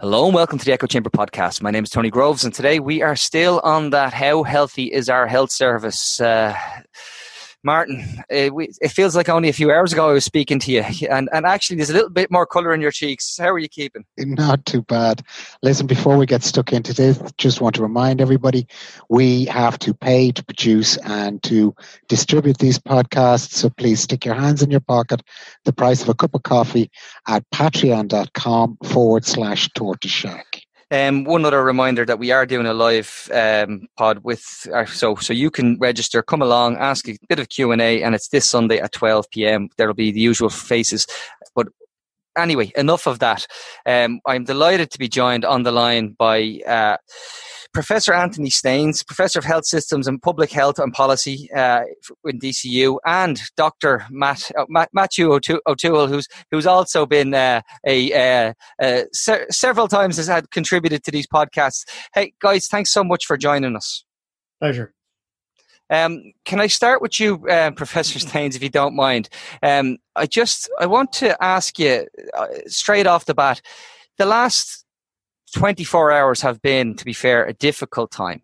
Hello and welcome to the Echo Chamber podcast. My name is Tony Groves, and today we are still on that How Healthy is Our Health Service uh, Martin, it, we, it, feels like only a few hours ago I was speaking to you, and, and actually there's a little bit more colour in your cheeks. How are you keeping? Not too bad. Listen, before we get stuck into this, just want to remind everybody we have to pay to produce and to distribute these podcasts. So please stick your hands in your pocket, the price of a cup of coffee at patreon.com forward slash tortoise shack. Um, one other reminder that we are doing a live um, pod with, uh, so so you can register, come along, ask a bit of Q and A, and it's this Sunday at twelve p.m. There'll be the usual faces, but anyway, enough of that. Um, I'm delighted to be joined on the line by. Uh, Professor Anthony Staines, Professor of Health Systems and Public Health and Policy uh, in DCU, and Dr. Matt, uh, Matt Maitiu O'Tuathail, who's who's also been uh, a uh, uh, se- several times has had contributed to these podcasts. Hey guys, thanks so much for joining us. Pleasure. Um, can I start with you, uh, Professor Staines, if you don't mind? Um, I just I want to ask you uh, straight off the bat. The last 24 hours have been, to be fair, a difficult time.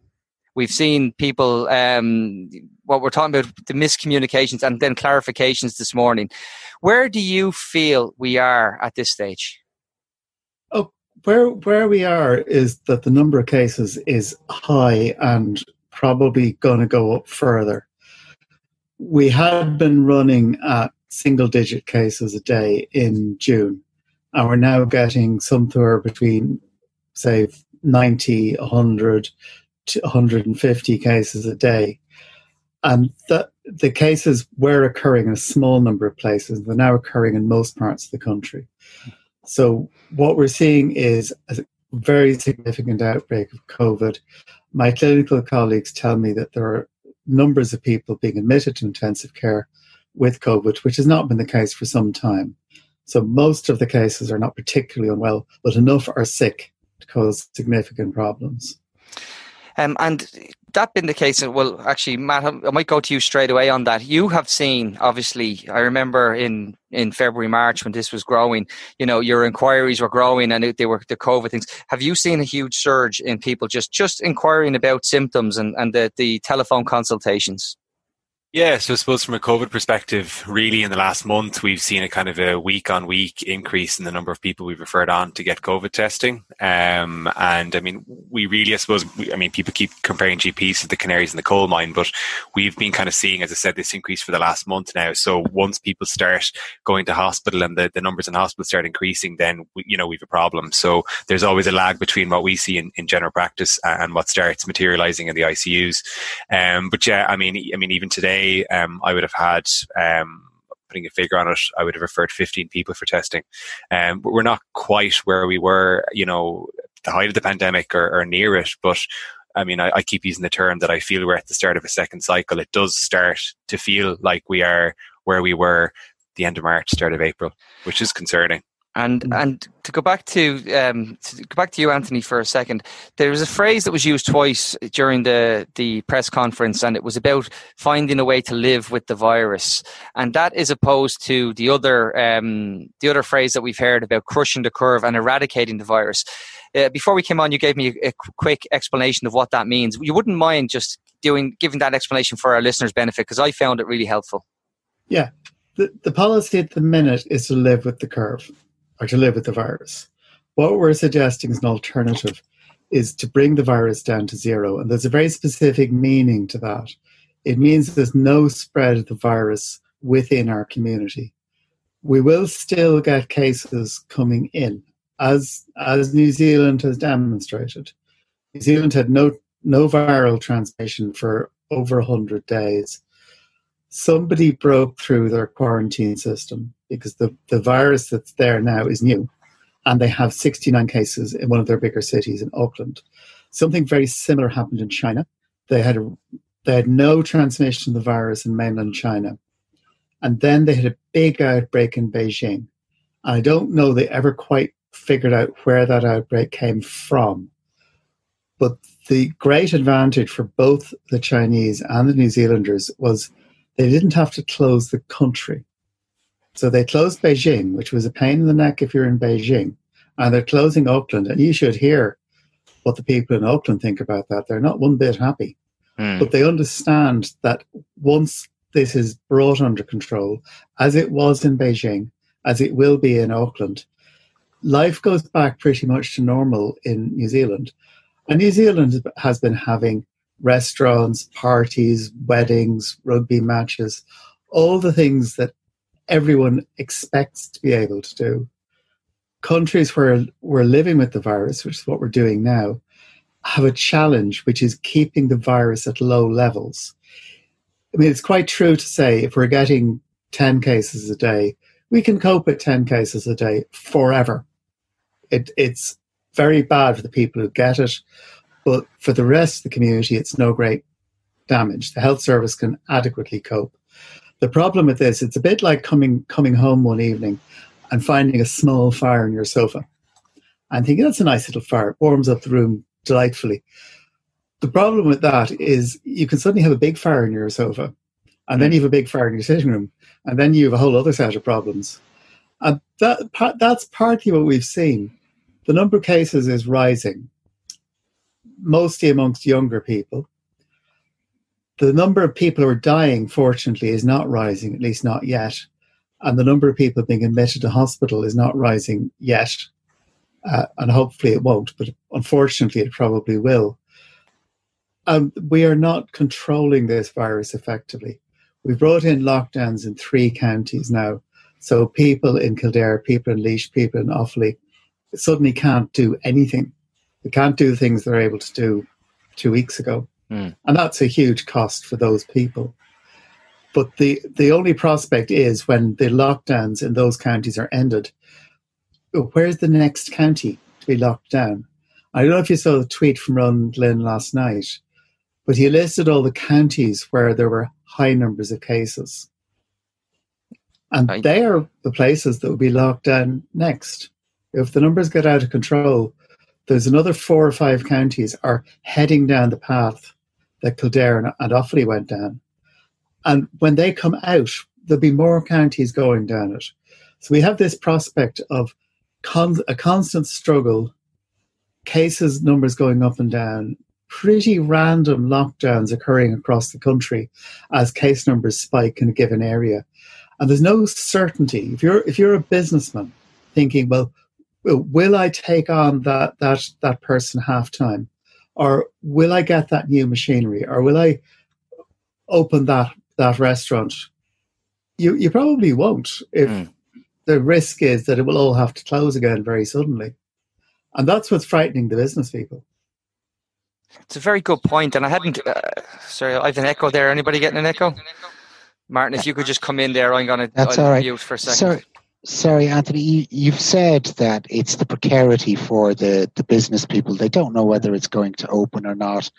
We've seen people, um, what we're talking about, the miscommunications and then clarifications this morning. Where do you feel we are at this stage? Oh, where where we are is that the number of cases is high and probably going to go up further. We had been running at single digit cases a day in June, and we're now getting somewhere between say 90, 100 to 150 cases a day. And the, the cases were occurring in a small number of places. They're now occurring in most parts of the country. So what we're seeing is a very significant outbreak of COVID. My clinical colleagues tell me that there are numbers of people being admitted to intensive care with COVID, which has not been the case for some time. So most of the cases are not particularly unwell, but enough are sick cause significant problems. Um, and that being the case, well, actually, Matt, I might go to you straight away on that. You have seen, obviously, I remember in in February, March when this was growing. You know, your inquiries were growing, and they were the COVID things. Have you seen a huge surge in people just just inquiring about symptoms and and the the telephone consultations? Yeah, so I suppose from a COVID perspective, really in the last month, we've seen a kind of a week on week increase in the number of people we've referred on to get COVID testing. Um, and I mean, we really, I suppose, we, I mean, people keep comparing GPs to the canaries in the coal mine, but we've been kind of seeing, as I said, this increase for the last month now. So once people start going to hospital and the, the numbers in hospital start increasing, then, we, you know, we've a problem. So there's always a lag between what we see in, in general practice and what starts materializing in the ICUs. Um, but yeah, I mean, I mean, even today, um, I would have had um, putting a figure on it, I would have referred 15 people for testing. Um, but we're not quite where we were, you know, the height of the pandemic or, or near it. But I mean, I, I, keep using the term that I feel we're at the start of a second cycle. It does start to feel like we are where we were the end of March, start of April, which is concerning. And mm. and to go back to um, to go back to you, Anthony, for a second. There was a phrase that was used twice during the the press conference, and it was about finding a way to live with the virus, and that is opposed to the other um, the other phrase that we've heard about crushing the curve and eradicating the virus. Uh, before we came on, you gave me a, a quick explanation of what that means. You wouldn't mind just doing giving that explanation for our listeners' benefit because I found it really helpful. Yeah, the the policy at the minute is to live with the curve or to live with the virus. What we're suggesting as an alternative is to bring the virus down to zero. And there's a very specific meaning to that. It means there's no spread of the virus within our community. We will still get cases coming in, as as New Zealand has demonstrated. New Zealand had no no viral transmission for over 100 days. Somebody broke through their quarantine system because the, the virus that's there now is new and they have 69 cases in one of their bigger cities in Auckland. Something very similar happened in China. They had a, they had no transmission of the virus in mainland China. And then they had a big outbreak in Beijing. And I don't know they ever quite figured out where that outbreak came from. But the great advantage for both the Chinese and the New Zealanders was they didn't have to close the country. So they closed Beijing, which was a pain in the neck if you're in Beijing. and they're closing Auckland. And you should hear what the people in Auckland think about that. They're not one bit happy, Mm. but they understand that once this is brought under control, as it was in Beijing, as it will be in Auckland, life goes back pretty much to normal in New Zealand. And New Zealand has been having restaurants, parties, weddings, rugby matches, all the things that everyone expects to be able to do. Countries where we're living with the virus, which is what we're doing now, have a challenge, which is keeping the virus at low levels. I mean, it's quite true to say if we're getting 10 cases a day, we can cope with 10 cases a day forever. It, it's very bad for the people who get it, but for the rest of the community, it's no great damage. The health service can adequately cope. The problem with this, it's a bit like coming coming home one evening and finding a small fire in your sofa and thinking that's a nice little fire, it warms up the room delightfully. The problem with that is you can suddenly have a big fire in your sofa, and then you have a big fire in your sitting room, and then you have a whole other set of problems. And that that's partly what we've seen. The number of cases is rising, mostly amongst younger people. The number of people who are dying, fortunately, is not rising, at least not yet. And the number of people being admitted to hospital is not rising yet. Uh, and hopefully it won't, but unfortunately it probably will. Um, we are not controlling this virus effectively. We've brought in lockdowns in three counties now. So people in Kildare, people in Laois, people in Offaly suddenly can't do anything. They can't do things they're able to do two weeks ago. Mm. And that's a huge cost for those people. But the, the only prospect is when the lockdowns in those counties are ended, where's the next county to be locked down? I don't know if you saw the tweet from Ronan Glynn last night, but he listed all the counties where there were high numbers of cases. And Right. they are the places that will be locked down next. If the numbers get out of control, there's another four or five counties are heading down the path that Kildare and, and Offaly went down. And when they come out, there'll be more counties going down it. So we have this prospect of con- a constant struggle, cases numbers going up and down, pretty random lockdowns occurring across the country as case numbers spike in a given area. And there's no certainty. If you're if you're a businessman thinking, well, will- will I take on that that that person half time? Or will I get that new machinery? Or will I open that that restaurant? You you probably won't if Mm. the risk is that it will all have to close again very suddenly. And that's what's frightening the business people. It's a very good point, and I hadn't. Uh, sorry, I have an echo there. Anybody getting an echo? Martin, if you could just come in there, I'm going to That's I'll all right. for a second. Sorry, sorry, Anthony. You, you've said that it's the precarity for the, the business people. They don't know whether it's going to open or not.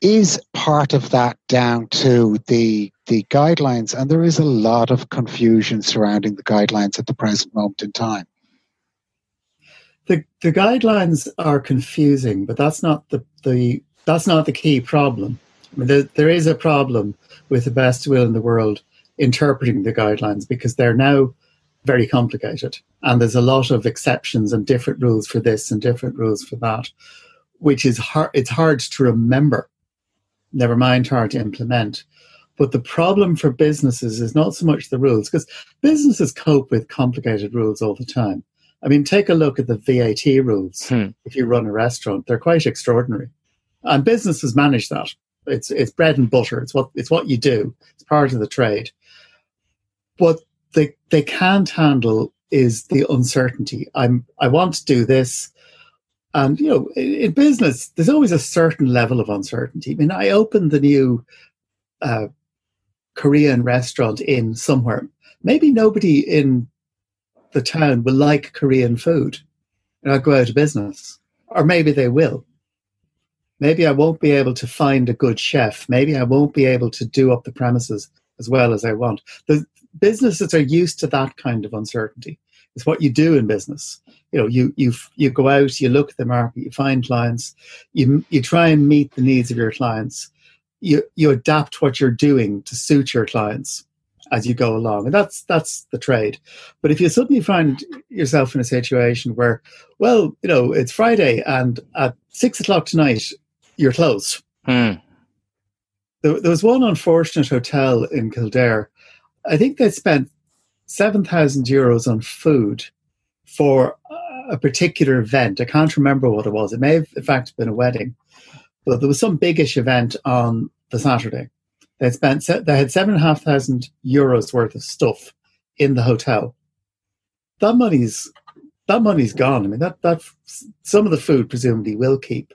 Is part of that down to the the guidelines? And there is a lot of confusion surrounding the guidelines at the present moment in time. The the guidelines are confusing, but that's not the, the that's not the key problem. I mean, there, there is a problem with the best will in the world interpreting the guidelines because they're now very complicated, and there's a lot of exceptions and different rules for this and different rules for that, which is hard. It's hard to remember. Never mind hard to implement. But the problem for businesses is not so much the rules, because businesses cope with complicated rules all the time. I mean, take a look at the VAT rules. Hmm. If you run a restaurant, they're quite extraordinary, and businesses manage that. It's it's bread and butter. It's what it's what you do. It's part of the trade. What they they can't handle is the uncertainty. I'm I want to do this, and you know, in, in business, there's always a certain level of uncertainty. I mean, I opened the new uh, Korean restaurant in somewhere. Maybe nobody in the town will like Korean food and I'll go out of business. Or maybe they will. Maybe I won't be able to find a good chef. Maybe I won't be able to do up the premises as well as I want. The businesses are used to that kind of uncertainty. It's what you do in business. You know, you you you go out, you look at the market, you find clients, you you try and meet the needs of your clients. You you adapt what you're doing to suit your clients as you go along, and that's that's the trade. But if you suddenly find yourself in a situation where, well, you know, it's Friday and at six o'clock tonight you're closed. Hmm. There, there was one unfortunate hotel in Kildare. I think they spent seven thousand euros on food for a particular event. I can't remember what it was. It may have, in fact, been a wedding, but there was some biggish event on the Saturday they spent they had seven and a half thousand euros worth of stuff in the hotel. That money's that money's gone. I mean that that some of the food presumably will keep,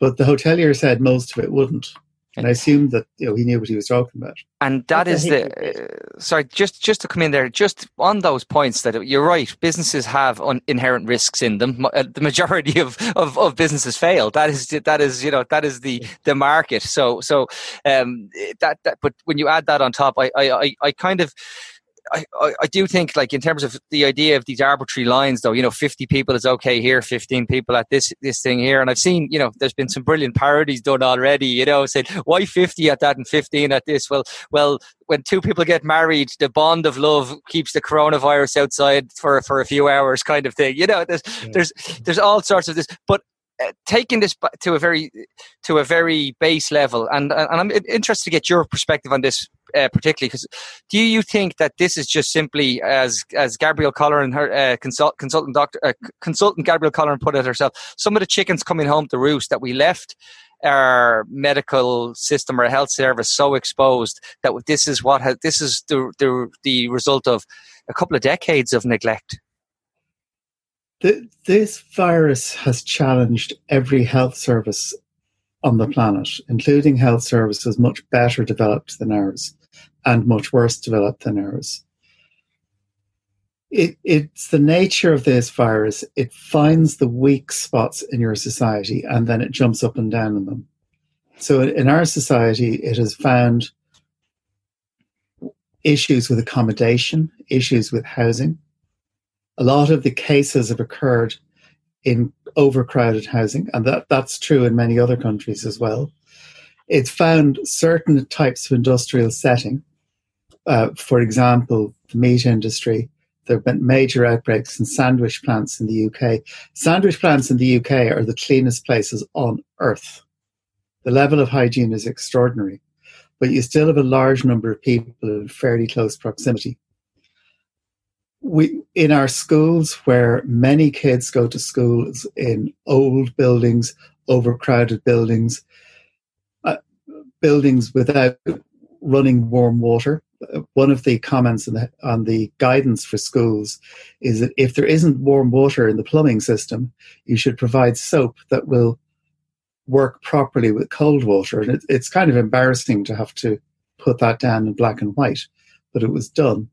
but the hotelier said most of it wouldn't. And I assumed that you know he knew what he was talking about. And that is the uh, sorry, just just to come in there, just on those points that you're right. Businesses have un- inherent risks in them. Uh, the majority of, of, of, businesses fail. That is that is you know that is the the market. So so um, that that. But when you add that on top, I I I kind of I, I, do think, like in terms of the idea of these arbitrary lines, though, you know, fifty people is okay here, fifteen people at this this thing here, and I've seen, you know, there's been some brilliant parodies done already. You know, saying why fifty at that and fifteen at this? Well, well, when two people get married, the bond of love keeps the coronavirus outside for for a few hours, kind of thing. You know, there's yeah. there's there's all sorts of this, but taking this to a very to a very base level and and I'm interested to get your perspective on this uh, particularly because do you think that this is just simply as as Gabrielle Colleran her uh, consult, consultant doctor uh, consultant Gabrielle Colleran put it herself some of the chickens coming home to roost that we left our medical system or health service so exposed that this is what has, this is the, the the result of a couple of decades of neglect the, this virus has challenged every health service on the planet, including health services much better developed than ours and much worse developed than ours. It, it's the nature of this virus. It finds the weak spots in your society and then it jumps up and down on them. So in our society, it has found issues with accommodation, issues with housing, a lot of the cases have occurred in overcrowded housing, and that, that's true in many other countries as well. It's found certain types of industrial setting. Uh, for example, the meat industry. There have been major outbreaks in sandwich plants in the UK. Sandwich plants in the UK are the cleanest places on earth. The level of hygiene is extraordinary, but you still have a large number of people in fairly close proximity we in our schools where many kids go to schools in old buildings overcrowded buildings uh, buildings without running warm water uh, one of the comments the, on the guidance for schools is that if there isn't warm water in the plumbing system you should provide soap that will work properly with cold water. And it, it's kind of embarrassing to have to put that down in black and white but it was done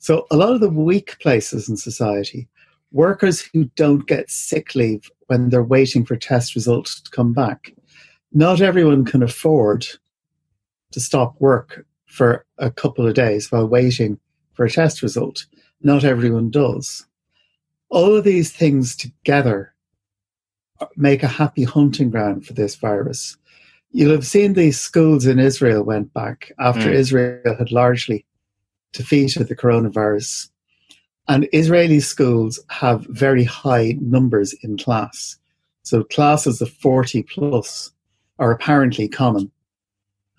so a lot of the weak places in society, workers who don't get sick leave when they're waiting for test results to come back. Not everyone can afford to stop work for a couple of days while waiting for a test result. Not everyone does. All of these things together make a happy hunting ground for this virus. You'll have seen these schools in Israel went back after mm. Israel had largely defeated the coronavirus. And Israeli schools have very high numbers in class. So classes of 40 plus are apparently common.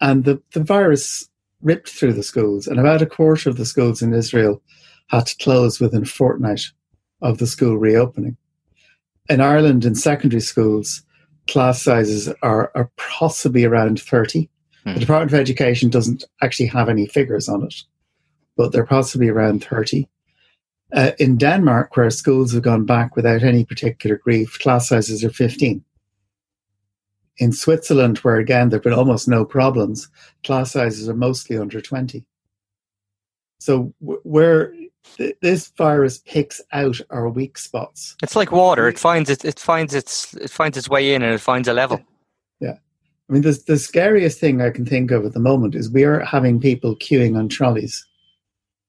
And the, the virus ripped through the schools, and about a quarter of the schools in Israel had to close within a fortnight of the school reopening. In Ireland, in secondary schools, class sizes are, are possibly around 30. The hmm. Department of Education doesn't actually have any figures on it but they're possibly around 30. Uh, in Denmark, where schools have gone back without any particular grief, class sizes are 15. In Switzerland, where again there have been almost no problems, class sizes are mostly under 20. So where th- this virus picks out our weak spots. It's like water; it finds it, it finds its it finds its way in, and it finds a level. Yeah, yeah. I mean, the the scariest thing I can think of at the moment is we are having people queuing on trolleys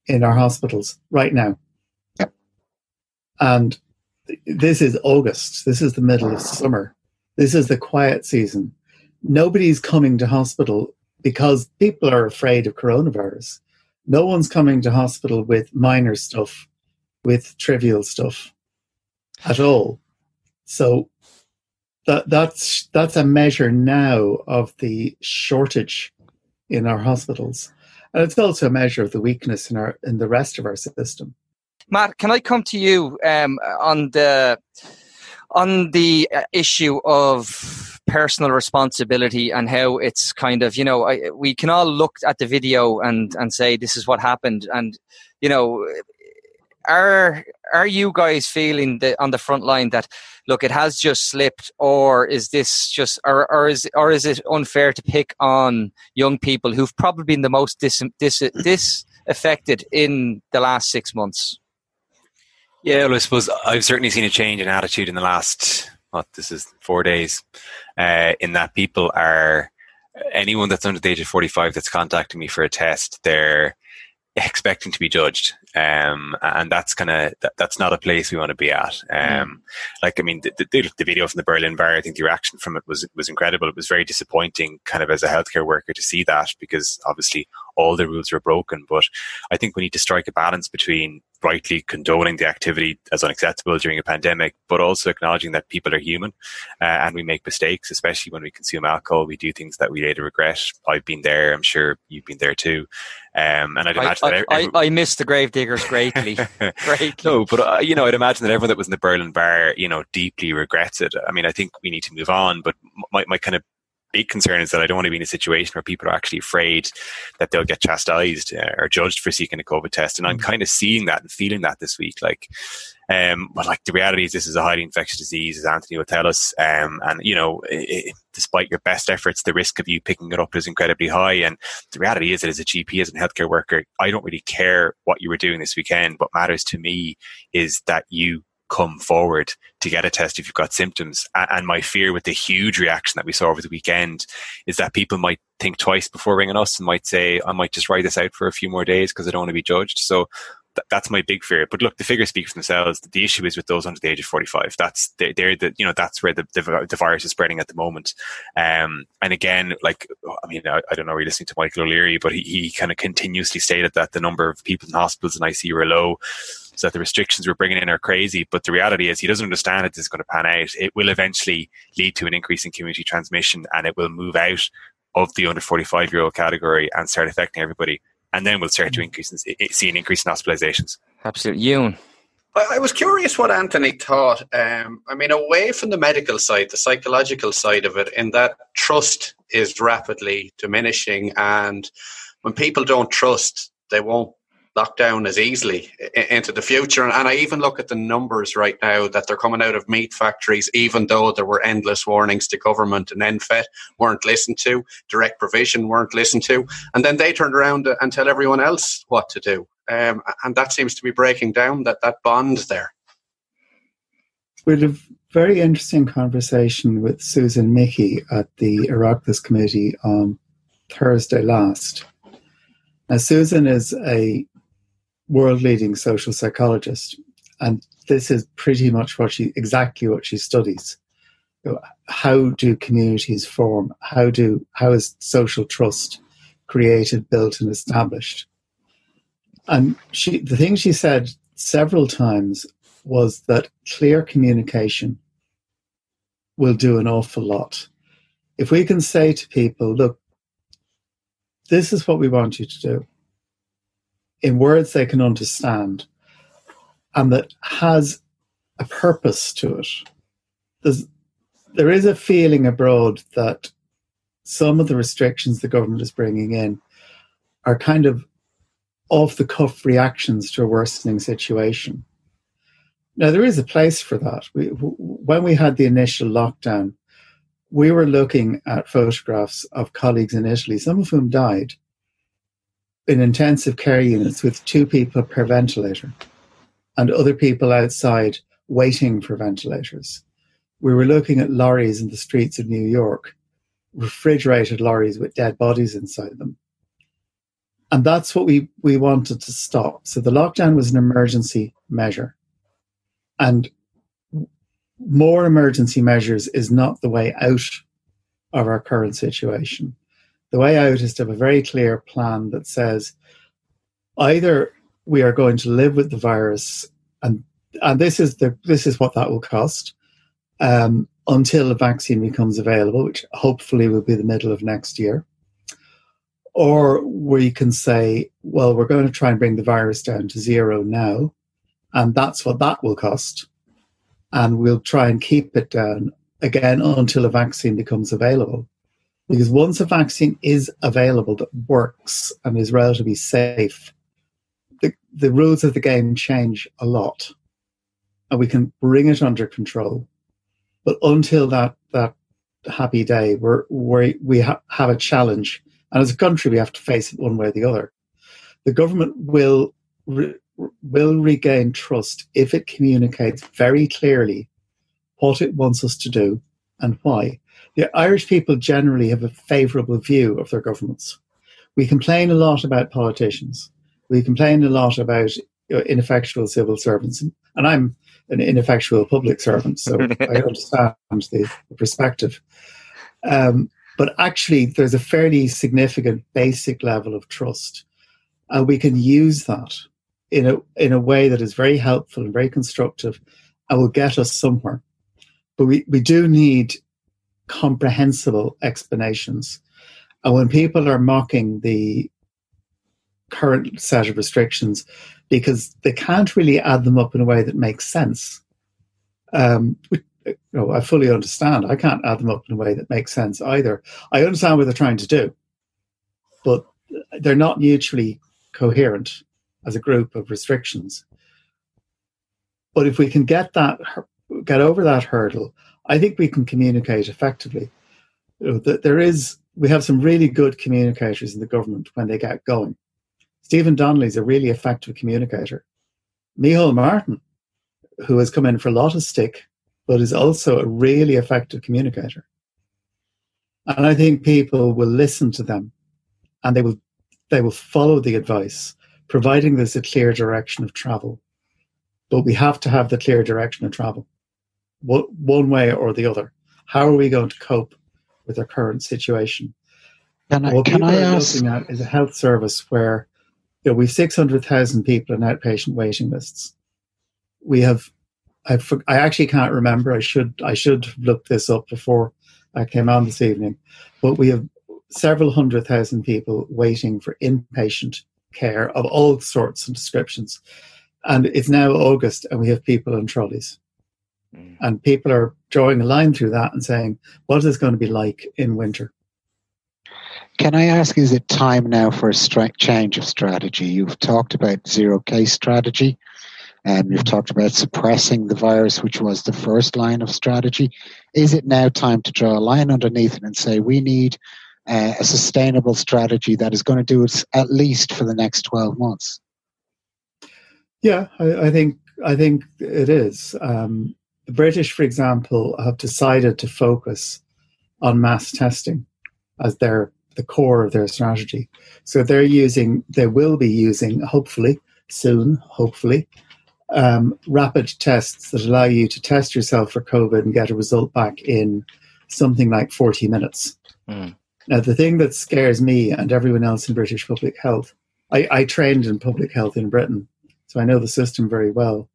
in our hospitals right now. Yep. And this is August. This is the middle of summer. This is the quiet season. Nobody's coming to hospital because people are afraid of coronavirus. No one's coming to hospital with minor stuff, with trivial stuff at all. So that that's that's a measure now of the shortage in our hospitals, and it's also a measure of the weakness in our in the rest of our system. Matt, can I come to you um, on the on the uh, issue of personal responsibility and how it's kind of you know I, we can all look at the video and and say this is what happened and you know are are you guys feeling that on the front line that look it has just slipped or is this just or, or is or is it unfair to pick on young people who've probably been the most dis, dis, disaffected in the last six months? Yeah well i suppose i've certainly seen a change in attitude in the last what this is four days uh, in that people are anyone that's under the age of 45 that's contacting me for a test they're expecting to be judged um, and that's kind of that, that's not a place we want to be at. Um, mm. Like I mean, the, the, the, video from the Berlin Bar, I think the reaction from it was was incredible. It was very disappointing, kind of as a healthcare worker, to see that because obviously all the rules were broken. But I think we need to strike a balance between rightly condoning the activity as unacceptable during a pandemic, but also acknowledging that people are human uh, and we make mistakes, especially when we consume alcohol. We do things that we later regret. I've been there. I'm sure you've been there too. Um, and I'd imagine I, that I, I, I miss the gravediggers greatly. greatly. No, but uh, you know, I'd imagine that everyone that was in the Berlin bar, you know, deeply regrets it. I mean, I think we need to move on. But my my kind of big concern is that I don't want to be in a situation where people are actually afraid that they'll get chastised uh, or judged for seeking a COVID test. And I'm mm. kind of seeing that and feeling that this week. Like, um, but like the reality is, this is a highly infectious disease, as Anthony will tell us. Um, and you know, it, despite your best efforts, the risk of you picking it up is incredibly high. And the reality is that as a GP, as a healthcare worker, I don't really care what you were doing this weekend. What matters to me is that you come forward to get a test if you've got symptoms. And my fear with the huge reaction that we saw over the weekend is that people might think twice before ringing us and might say, I might just write this out for a few more days because I don't want to be judged. So th- that's my big fear. But look, the figures speak for themselves. The issue is with those under the age of 45. That's, they're, they're the, you know, that's where the, the, the, virus is spreading at the moment. Um, and again, like, I mean, I, I don't know, you're listening to Michael O'Leary, but he, he kind of continuously stated that the number of people in hospitals and ICU are low so that the restrictions we're bringing in are crazy. But the reality is, he doesn't understand it is going to pan out. It will eventually lead to an increase in community transmission, and it will move out of the under 45 year old category and start affecting everybody. And then we'll start to mm. increase in, see an increase in hospitalizations. Absolutely, Ewan. I was curious what Anthony thought. Um, I mean, away from the medical side, the psychological side of it, in that trust is rapidly diminishing, and when people don't trust, they won't locked down as easily into the future. And I even look at the numbers right now that they're coming out of meat factories, even though there were endless warnings to government and NPHET weren't listened to, direct provision weren't listened to. And then they turned around and tell everyone else what to do. Um, and that seems to be breaking down that, that bond there. We had a very interesting conversation with Susan Michie at the Oireachtas Committee on Thursday last. Now, Susan is a world leading social psychologist. And this is pretty much what she exactly what she studies. How do communities form? How do how is social trust created, built, and established? And she the thing she said several times was that clear communication will do an awful lot. If we can say to people, look, this is what we want you to do in words they can understand and that has a purpose to it. There's, there is a feeling abroad that some of the restrictions the government is bringing in are kind of off the cuff reactions to a worsening situation. Now, there is a place for that. We, when we had the initial lockdown, we were looking at photographs of colleagues in Italy, some of whom died, in intensive care units with two people per ventilator and other people outside waiting for ventilators. We were looking at lorries in the streets of New York, refrigerated lorries with dead bodies inside them. And that's what we, we wanted to stop. So the lockdown was an emergency measure. And more emergency measures is not the way out of our current situation. The way out is to have a very clear plan that says Either we are going to live with the virus, and and this is the this is what that will cost um, until a vaccine becomes available, which hopefully will be the middle of next year. Or we can say, well, we're going to try and bring the virus down to zero now, and that's what that will cost. And we'll try and keep it down again until a vaccine becomes available. Because once a vaccine is available that works and is relatively safe, the, the rules of the game change a lot. And we can bring it under control. But until that, that happy day, we're, we're we ha- have a challenge. And as a country, we have to face it one way or the other. The government will, re- will regain trust if it communicates very clearly what it wants us to do and why. The Irish people generally have a favourable view of their governments. We complain a lot about politicians. We complain a lot about ineffectual civil servants. And I'm an ineffectual public servant, so I understand the, the perspective. Um, but actually, there's a fairly significant basic level of trust. And we can use that in a, in a way that is very helpful and very constructive and will get us somewhere. But we, we do need comprehensible explanations. And when people are mocking the current set of restrictions because they can't really add them up in a way that makes sense, um, you know, I fully understand. I can't add them up in a way that makes sense either. I understand what they're trying to do, but they're not mutually coherent as a group of restrictions. But if we can get that, get over that hurdle, I think we can communicate effectively. Know, there is, we have some really good communicators in the government when they get going. Stephen Donnelly is a really effective communicator. Micheál Martin, who has come in for a lot of stick, but is also a really effective communicator. And I think people will listen to them and they will they will follow the advice, providing there's a clear direction of travel. But we have to have the clear direction of travel one way or the other. How are we going to cope with our current situation? Can I, what can people I are ask? looking at is a health service where you know, we've 600,000 people in outpatient waiting lists. We have, I, I actually can't remember. I should, I should look this up before I came on this evening, but we have several hundred thousand people waiting for inpatient care of all sorts and descriptions. And it's now August and we have people on trolleys. Mm. And people are drawing a line through that and saying, what is this going to be like in winter? Can I ask, is it time now for a stra- change of strategy? You've talked about zero case strategy, and you've talked about suppressing the virus, which was the first line of strategy. Is it now time to draw a line underneath it and say we need uh, a sustainable strategy that is going to do it at least for the next 12 months? Yeah, I, I think I think it is. Um, the British, for example, have decided to focus on mass testing as their the core of their strategy. So they're using, they will be using, hopefully soon, hopefully, um, rapid tests that allow you to test yourself for COVID and get a result back in something like 40 minutes. Mm. Now, the thing that scares me and everyone else in British public health, I, I trained in public health in Britain, so I know the system very well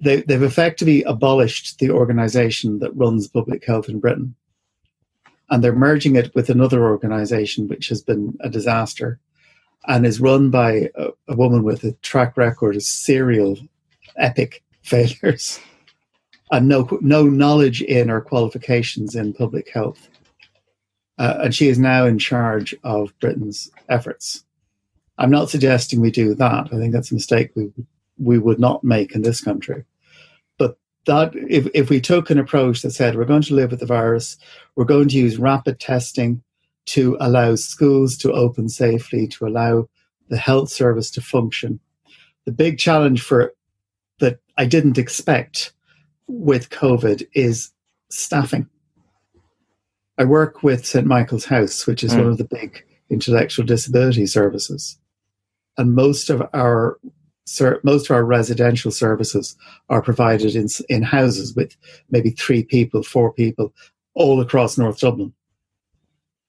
they, they've effectively abolished the organization that runs public health in Britain. And they're merging it with another organization, which has been a disaster and is run by a, a woman with a track record of serial epic failures and no, no knowledge in or qualifications in public health. Uh, and she is now in charge of Britain's efforts. I'm not suggesting we do that. I think that's a mistake we we would not make in this country that if, if we took an approach that said we're going to live with the virus, we're going to use rapid testing to allow schools to open safely, to allow the health service to function. The big challenge for that I didn't expect with COVID is staffing. I work with St. Michael's House, which is mm. one of the big intellectual disability services. And most of our most of our residential services are provided in, in houses with maybe three people, four people, all across North Dublin.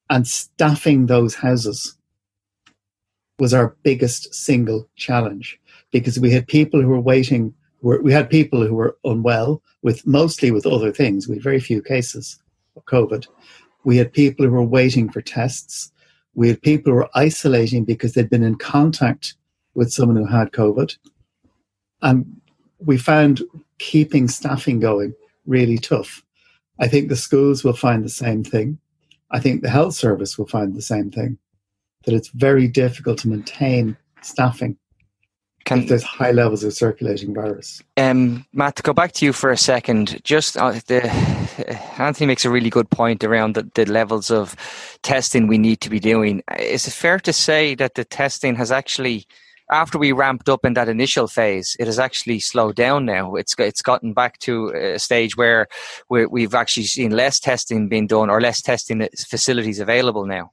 And staffing those houses was our biggest single challenge because we had people who were waiting. We had people who were unwell with mostly with other things. We had very few cases of COVID. We had people who were waiting for tests. We had people who were isolating because they'd been in contact with someone who had COVID. And we found keeping staffing going really tough. I think the schools will find the same thing. I think the health service will find the same thing that it's very difficult to maintain staffing can, if there's high levels of circulating virus. Um, Matt, to go back to you for a second, just uh, the, Anthony makes a really good point around the, the levels of testing we need to be doing. Is it fair to say that the testing has actually after we ramped up in that initial phase, it has actually slowed down now. It's it's gotten back to a stage where we have actually seen less testing being done or less testing facilities available now.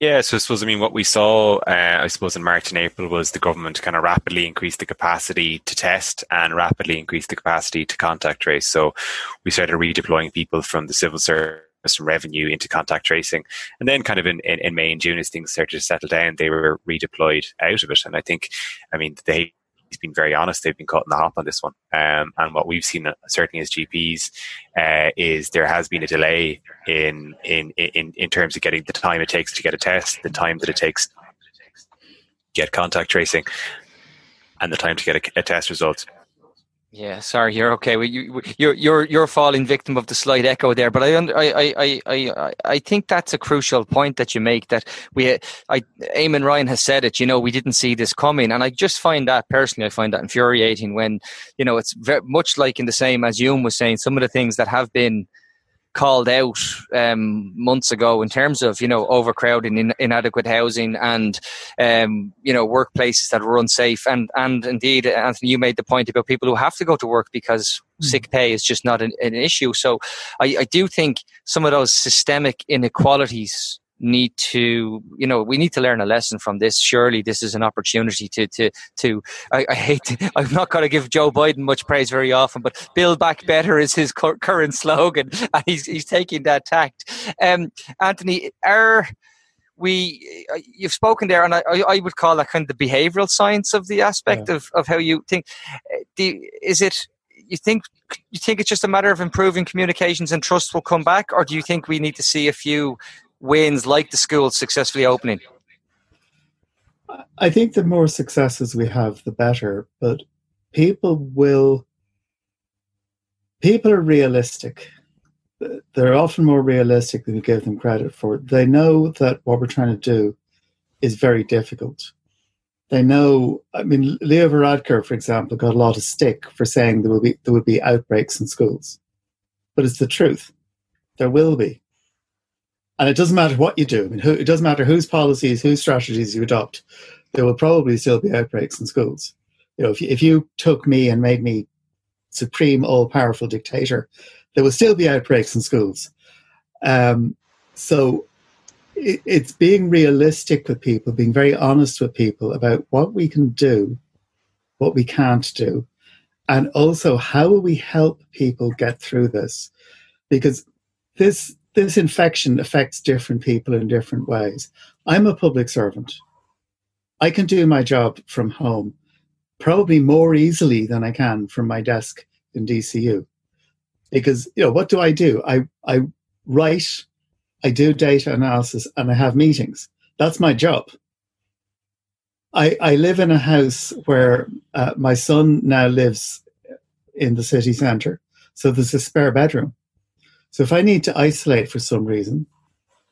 Yeah, so I suppose I mean what we saw, uh, I suppose in March and April was the government kind of rapidly increased the capacity to test and rapidly increased the capacity to contact trace. So we started redeploying people from the civil service some revenue into contact tracing. And then kind of in, in, in, May and June, as things started to settle down, they were redeployed out of it. And I think, I mean, they he's been very honest. They've been caught in the hop on this one. Um, and what we've seen, uh, certainly as GPs, uh, is there has been a delay in, in, in, in terms of getting the time it takes to get a test, the time that it takes to get contact tracing, and the time to get a, a test result. Yeah, sorry, you're okay. You, you're you're you're falling victim of the slight echo there, but I, I I I I think that's a crucial point that you make. That we, I, Eamon Ryan has said it. You know, we didn't see this coming, and I just find that personally, I find that infuriating. When you know, it's very much like in the same as Hume was saying, some of the things that have been called out um, months ago in terms of you know overcrowding, in, inadequate housing, and um, you know workplaces that are unsafe. And and indeed, Anthony, you made the point about people who have to go to work because mm. sick pay is just not an, an issue. So I, I do think some of those systemic inequalities need to you know we need to learn a lesson from this. Surely this is an opportunity to to to i, I hate to, i'm not going to give joe biden much praise very often but build back better is his current slogan and he's, he's taking that tact. Um anthony are we uh, you've spoken there and I, I would call that kind of the behavioral science of the aspect yeah. of, of how you think. The, is it you think you think it's just a matter of improving communications and trust will come back or do you think we need to see a few wins like the school successfully opening? I think the more successes we have, the better. But people will, people are realistic. They're often more realistic than we give them credit for. They know that what we're trying to do is very difficult. They know. I mean, Leo Varadkar, for example, got a lot of stick for saying there will be there would be outbreaks in schools, but it's the truth. There will be. And it doesn't matter what you do. I mean, who, it doesn't matter whose policies, whose strategies you adopt. There will probably still be outbreaks in schools. You know, if you, if you took me and made me supreme, all-powerful dictator, there will still be outbreaks in schools. Um, so it, it's being realistic with people, being very honest with people about what we can do, what we can't do, and also how will we help people get through this? Because this this infection affects different people in different ways. I'm a public servant. I can do my job from home probably more easily than I can from my desk in DCU. Because, you know, what do I do? I, I write, I do data analysis, and I have meetings. That's my job. I, I live in a house where uh, my son now lives in the city centre. So there's a spare bedroom. So if I need to isolate for some reason,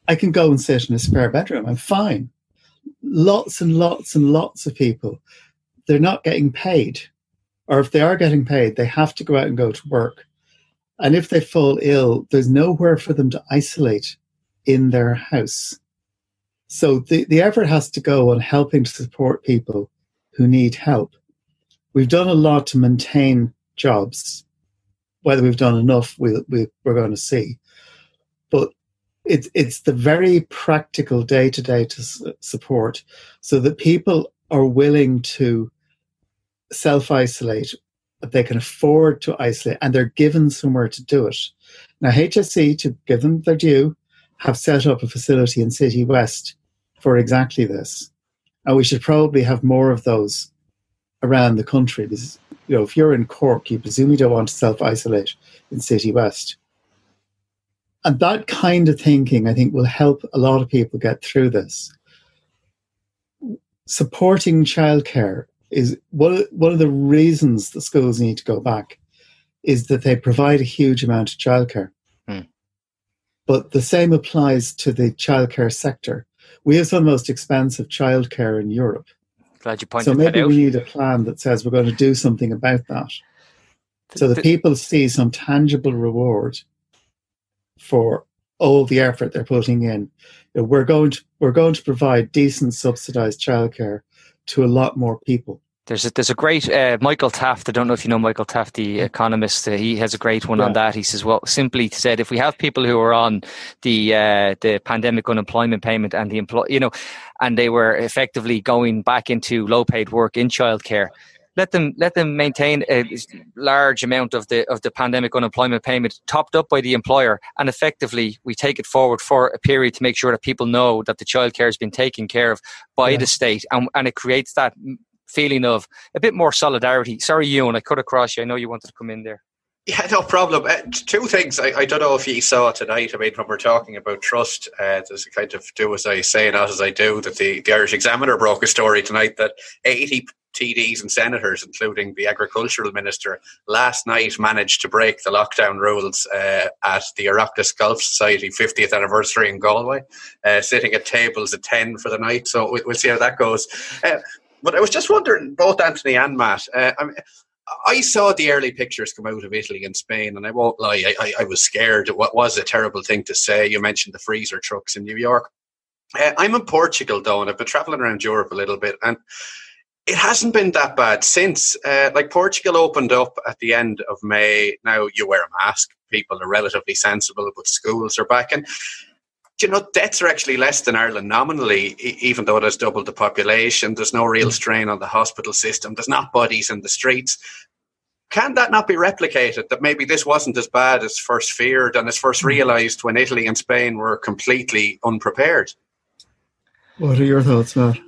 I can go and sit in a spare bedroom. I'm fine. Lots and lots and lots of people, they're not getting paid. Or if they are getting paid, they have to go out and go to work. And if they fall ill, there's nowhere for them to isolate in their house. So the, the effort has to go on helping to support people who need help. We've done a lot to maintain jobs whether we've done enough, we, we, we're going to see. But it's it's the very practical day to day to support, so that people are willing to self isolate, they can afford to isolate, and they're given somewhere to do it. Now, HSE, to give them their due, have set up a facility in City West for exactly this. and we should probably have more of those around the country. Because you know, if you're in Cork, you presumably don't want to self isolate in City West. And that kind of thinking, I think, will help a lot of people get through this. Supporting childcare is one one of the reasons the schools need to go back is that they provide a huge amount of childcare. Hmm. But the same applies to the childcare sector. We have some of the most expensive childcare in Europe. Glad you pointed so maybe we need a plan that says we're going to do something about that. So the people see some tangible reward for all the effort they're putting in. We're going to we're going to provide decent subsidized childcare to a lot more people. There's a, there's a great uh, Michael Taft. I don't know if you know Michael Taft, the economist. Uh, he has a great one yeah. on that. He says, "Well, simply said, if we have people who are on the uh, the pandemic unemployment payment and the employ, you know, and they were effectively going back into low paid work in childcare, let them let them maintain a large amount of the of the pandemic unemployment payment topped up by the employer, and effectively we take it forward for a period to make sure that people know that the childcare has been taken care of by yeah. the state, and and it creates that feeling of a bit more solidarity. Sorry, Ewan, I cut across you. I know you wanted to come in there. Yeah, no problem. Uh, two things. I, I, don't know if you saw tonight. I mean, when we're talking about trust, uh, there's a kind of do as I say, not as I do. That the, the Irish Examiner broke a story tonight that 80 TDs and senators, including the agricultural minister, last night managed to break the lockdown rules uh, at the Oireachtas Golf Society 50th anniversary in Galway, uh, sitting at tables at 10 for the night. So we'll, see how that goes. Uh, but I was just wondering, both Anthony and Matt, uh, I, mean, I saw the early pictures come out of Italy and Spain, and I won't lie, I, I, I was scared. What was a terrible thing to say? You mentioned the freezer trucks in New York. Uh, I'm in Portugal, though, and I've been traveling around Europe a little bit, and it hasn't been that bad since. Uh, like Portugal opened up at the end of May. Now you wear a mask. People are relatively sensible, but schools are back. And you know, deaths are actually less than Ireland nominally, even though there's double the population. There's no real strain on the hospital system. There's not bodies in the streets. Can that not be replicated? That maybe this wasn't as bad as first feared and as first hmm. realised when Italy and Spain were completely unprepared? What are your thoughts, Matt?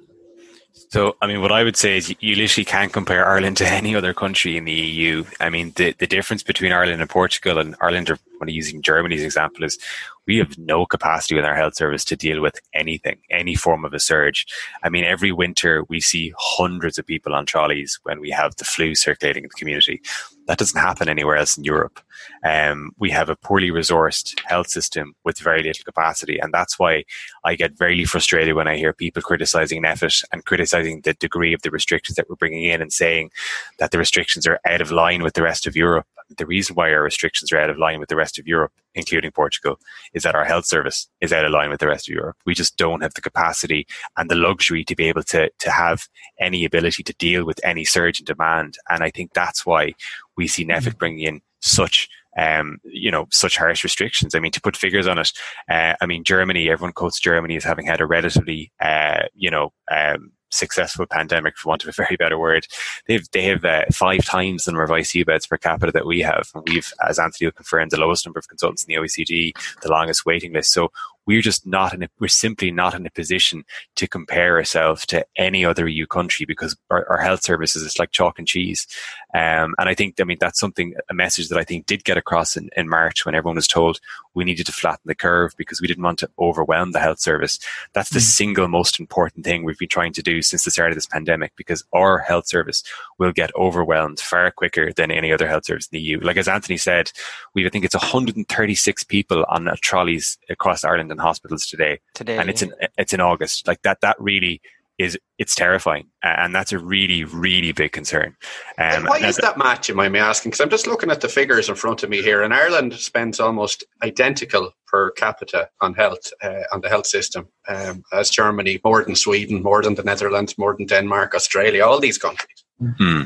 So, I mean, what I would say is you literally can't compare Ireland to any other country in the EU. I mean, the, the difference between Ireland and Portugal and Ireland, or when using Germany's example, is we have no capacity in our health service to deal with anything, any form of a surge. I mean, every winter we see hundreds of people on trolleys when we have the flu circulating in the community. That doesn't happen anywhere else in Europe. Um, we have a poorly resourced health system with very little capacity, and that's why I get very frustrated when I hear people criticizing NPHET and criticizing the degree of the restrictions that we're bringing in and saying that the restrictions are out of line with the rest of Europe. The reason why our restrictions are out of line with the rest of Europe, including Portugal, is that our health service is out of line with the rest of Europe. We just don't have the capacity and the luxury to be able to to have any ability to deal with any surge in demand. And I think that's why we see mm-hmm. bringing in such um, you know, such harsh restrictions. I mean, to put figures on it, uh, I mean, Germany, everyone quotes Germany as having had a relatively, uh, you know, um, successful pandemic, for want of a very better word. They've they have uh, five times the number of ICU beds per capita that we have, and we've, as Anthony confirmed, the lowest number of consultants in the OECD, the longest waiting list. So we're just not in a, we're simply not in a position to compare ourselves to any other EU country because our, our health services is like chalk and cheese. Um, and I think, I mean, that's something, a message that I think did get across in, in March when everyone was told we needed to flatten the curve because we didn't want to overwhelm the health service. That's the mm. single most important thing we've been trying to do since the start of this pandemic because our health service will get overwhelmed far quicker than any other health service in the EU. Like as Anthony said, we I think it's 136 people on trolleys across Ireland and hospitals today. Today, and it's in it's in August. Like that, that really is it's terrifying, and that's a really really big concern. Um, why is that match? Am I asking? Because I'm just looking at the figures in front of me here, and Ireland spends almost identical per capita on health uh, on the health system um, as Germany, more than Sweden, more than the Netherlands, more than Denmark, Australia, all these countries. Hmm.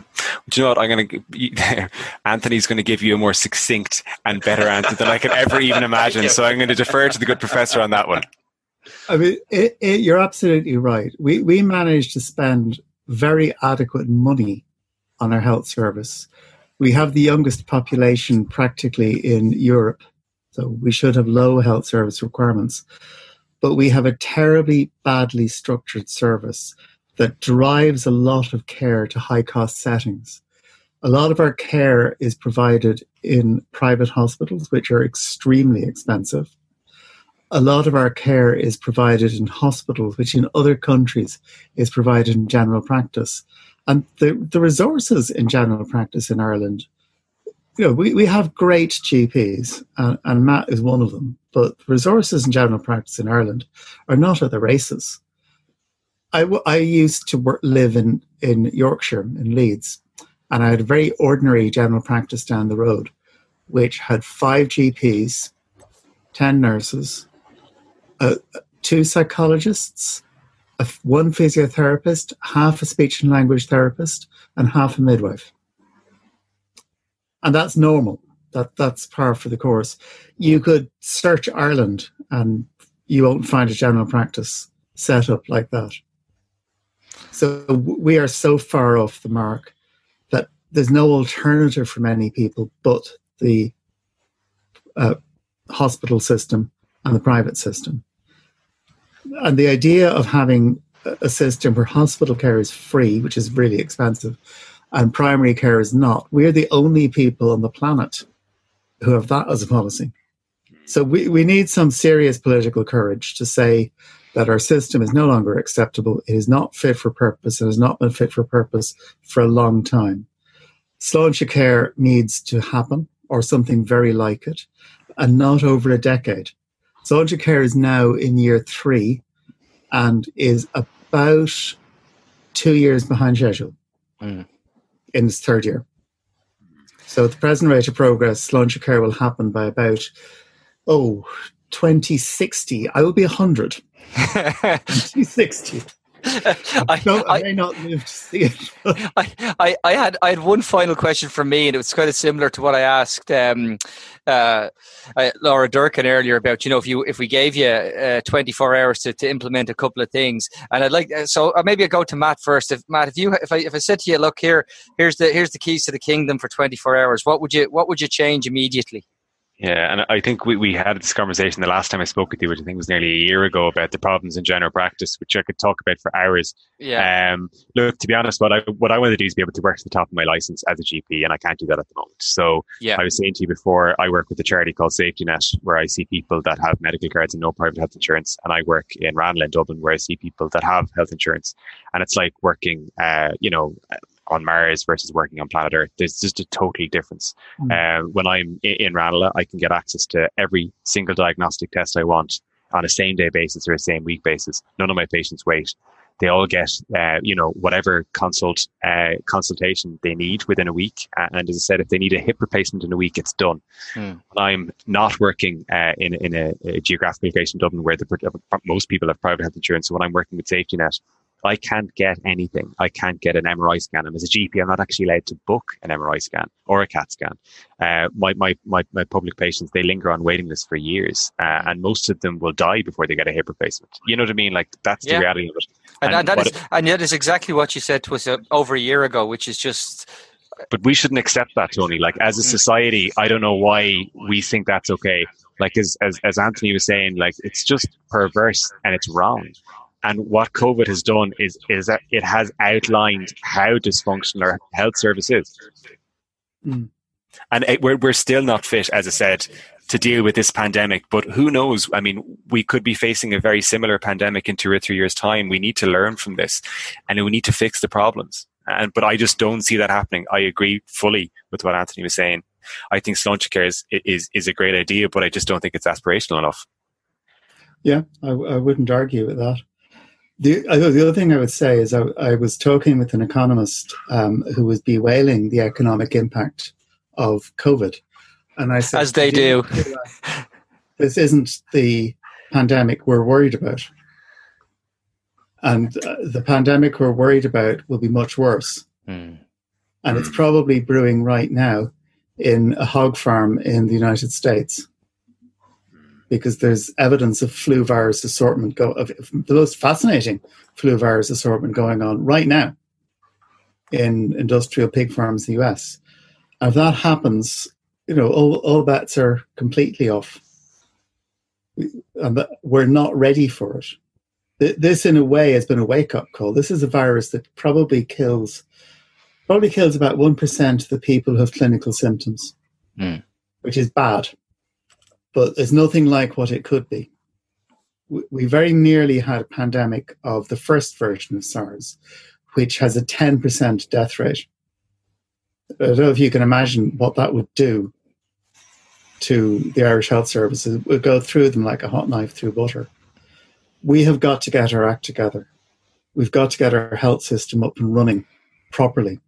Do you know what? I'm going to. Anthony's going to give you a more succinct and better answer than I could ever even imagine. So I'm going to defer to the good professor on that one. I mean, it, it, you're absolutely right. We we managed to spend very adequate money on our health service. We have the youngest population practically in Europe, so we should have low health service requirements. But we have a terribly badly structured service that drives a lot of care to high cost settings. A lot of our care is provided in private hospitals, which are extremely expensive. A lot of our care is provided in hospitals, which in other countries is provided in general practice. And the, the resources in general practice in Ireland, you know, we, we have great GPs, and, uh, and Matt is one of them, but resources in general practice in Ireland are not at the races. I, I used to work, live in, in Yorkshire, in Leeds, and I had a very ordinary general practice down the road, which had five GPs, 10 nurses, uh, two psychologists, a, one physiotherapist, half a speech and language therapist, and half a midwife. And that's normal. That that's par for the course. You could search Ireland and you won't find a general practice set up like that. So we are so far off the mark that there's no alternative for many people but the uh, hospital system and the private system. And the idea of having a system where hospital care is free, which is really expensive, and primary care is not, we're the only people on the planet who have that as a policy. So we, we need some serious political courage to say that our system is no longer acceptable. It is not fit for purpose. It has not been fit for purpose for a long time. Sláintecare needs to happen or something very like it and not over a decade. Sláintecare is now in year three and is about two years behind schedule mm. in its third year. So at the present rate of progress, Sláintecare will happen by about, oh, 2060. I will be 100. 2060. I, no, I, I, may not live to see it. I, I, I, had I had one final question for me, and it was kind of similar to what I asked um, uh, Laura Durkin earlier about you know if you if we gave you uh, 24 hours to, to implement a couple of things, and I'd like so uh, maybe I go to Matt first. If Matt, if you if I if I said to you, look here, here's the here's the keys to the kingdom for 24 hours, what would you what would you change immediately? Yeah, and I think we, we had this conversation the last time I spoke with you, which I think was nearly a year ago, about the problems in general practice, which I could talk about for hours. Yeah. Um, look, to be honest, what I what I want to do is be able to work to the top of my license as a GP, and I can't do that at the moment. So yeah. I was saying to you before, I work with a charity called Safety Net, where I see people that have medical cards and no private health insurance, and I work in Ranelagh in Dublin, where I see people that have health insurance, and it's like working, uh, you know, on Mars versus working on planet Earth. There's just a total difference. Mm. Uh, when I'm in, Ranelagh, I can get access to every single diagnostic test I want on a same day basis or a same week basis. None of my patients wait. They all get, uh, you know, whatever consult uh, consultation they need within a week. And as I said, if they need a hip replacement in a week, it's done. Mm. I'm not working uh, in in a, a geographical location, Dublin, where the, most people have private health insurance. So when I'm working with Safety Net, I can't get anything. I can't get an MRI scan. And as a GP, I'm not actually allowed to book an MRI scan or a CAT scan. Uh, my, my, my, my, public patients, they linger on waiting lists for years. Uh, and most of them will die before they get a hip replacement. You know what I mean? Like that's yeah. the reality of it. And, and, and that is, and that is exactly what you said to us uh, over a year ago, which is just, but we shouldn't accept that, Tony. Like as a mm. society, I don't know why we think that's okay. Like as, as, as Anthony was saying, like it's just perverse and it's wrong. And what COVID has done is is that it has outlined how dysfunctional our health service is. Mm. And it, we're we're still not fit, as I said, to deal with this pandemic. But who knows? I mean, we could be facing a very similar pandemic in two or three years' time. We need to learn from this, and we need to fix the problems. And but I just don't see that happening. I agree fully with what Anthony was saying. I think Sláintecare is, is is a great idea, but I just don't think it's aspirational enough. Yeah, I, I wouldn't argue with that. The, the other thing I would say is I, I was talking with an economist um, who was bewailing the economic impact of COVID. And I said, As they do. this isn't the pandemic we're worried about. And uh, the pandemic we're worried about will be much worse. Mm. And it's probably brewing right now in a hog farm in the United States because there's evidence of flu virus assortment go of, the most fascinating flu virus assortment going on right now in industrial pig farms in the US. And if that happens, you know, all, all bets are completely off. And we're not ready for it. this, in a way, has been a wake up call. This is a virus that probably kills probably kills about one percent of the people who have clinical symptoms, mm. which is bad. But there's nothing like what it could be. We very nearly had a pandemic of the first version of SARS, which has a 10% death rate. I don't know if you can imagine what that would do to the Irish Health Service. It would go through them like a hot knife through butter. We have got to get our act together. We've got to get our health system up and running properly.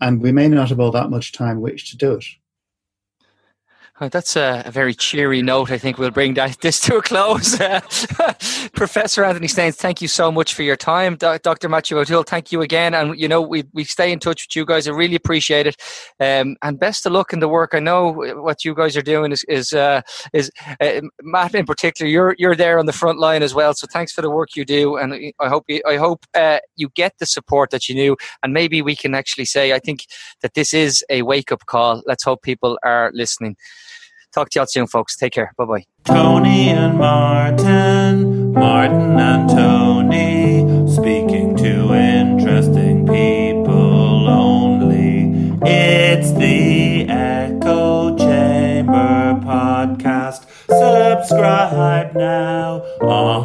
And we may not have all that much time which to do it. Oh, that's a, a, very cheery note. I think we'll bring that, this to a close. Professor Anthony Staines, thank you so much for your time. Do- Dr. Maitiu O'Tuathail, thank you again. And, you know, we, we stay in touch with you guys. I really appreciate it. Um, and best of luck in the work. I know what you guys are doing is, is, uh, is uh, Matt in particular, you're, you're there on the front line as well. So thanks for the work you do. And I hope you, I hope uh, you get the support that you knew. And maybe we can actually say, I think that this is a wake up call. Let's hope people are listening. Talk to you all soon, folks. Take care. Bye bye. Tony and Martin, Martin and Tony, speaking to interesting people only. It's the Echo Chamber podcast. Subscribe now on